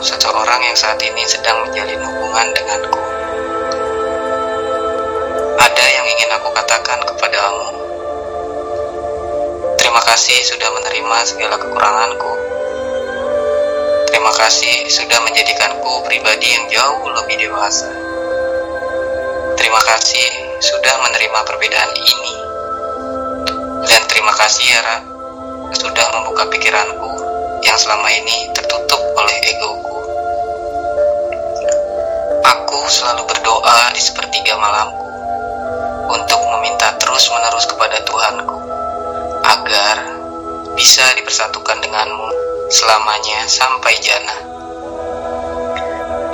seseorang yang saat ini sedang menjalin hubungan denganku. Ada yang ingin aku katakan kepadamu. Terima kasih sudah menerima segala kekuranganku. Terima kasih sudah menjadikanku pribadi yang jauh lebih dewasa. Terima kasih sudah menerima perbedaan ini. Dan terima kasih ya, Ra, sudah membuka pikiranku yang selama ini tertutup oleh egoku. Aku selalu berdoa di sepertiga malamku untuk meminta terus-menerus kepada Tuhanku agar bisa dipersatukan denganmu selamanya sampai jannah.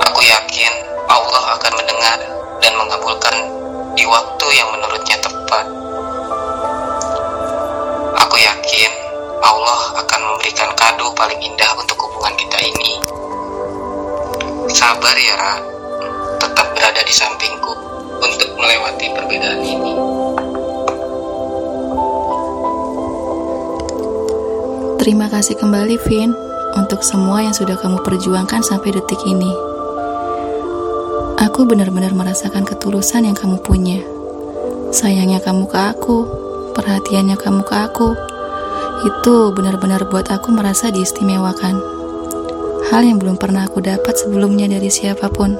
Aku yakin Allah akan mendengar dan mengabulkan di waktu yang menurutnya tepat. Aku yakin Allah akan memberikan kado paling indah untuk hubungan kita ini. Sabar ya, Ra. Tetap berada di sampingku untuk melewati perbedaan ini. Terima kasih kembali, Vin, untuk semua yang sudah kamu perjuangkan sampai detik ini. Aku benar-benar merasakan ketulusan yang kamu punya. Sayangnya kamu ke aku, perhatiannya kamu ke aku. Itu benar-benar buat aku merasa diistimewakan. Hal yang belum pernah aku dapat sebelumnya dari siapa pun.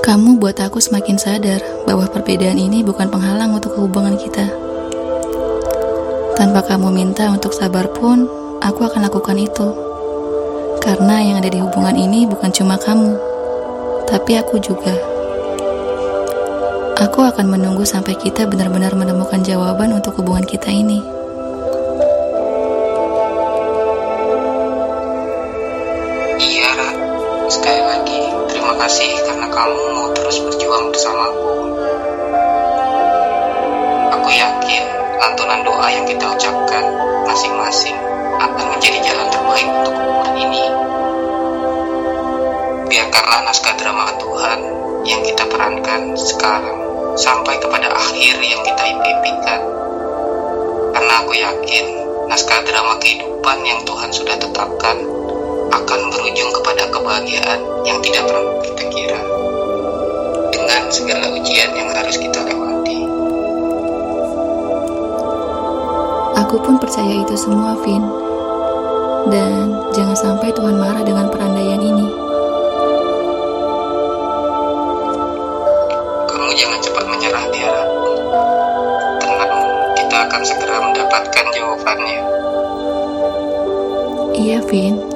Kamu buat aku semakin sadar bahwa perbedaan ini bukan penghalang untuk hubungan kita. Tanpa kamu minta untuk sabar pun, aku akan lakukan itu. Karena yang ada di hubungan ini bukan cuma kamu, tapi aku juga. Aku akan menunggu sampai kita benar-benar menemukan jawaban untuk hubungan kita ini. Iya, Ra. Sekali lagi, terima kasih karena kamu mau terus berjuang bersamaku. Aku yakin lantunan doa yang kita ucapkan masing-masing akan menjadi jalan terbaik untuk hubungan ini. Biarkanlah naskah drama Tuhan yang kita perankan sekarang sampai kepada akhir yang kita impikan. Karena aku yakin naskah drama kehidupan yang Tuhan sudah tetapkan akan berujung kepada kebahagiaan yang tidak pernah kita kira. Dengan segala ujian yang harus kita lewati. Aku pun percaya itu semua, Vin. Dan jangan sampai Tuhan marah dengan perandaian ini. Jangan cepat menyerah, Tiara. Tenang, kita akan segera mendapatkan jawabannya. Iya, Vin.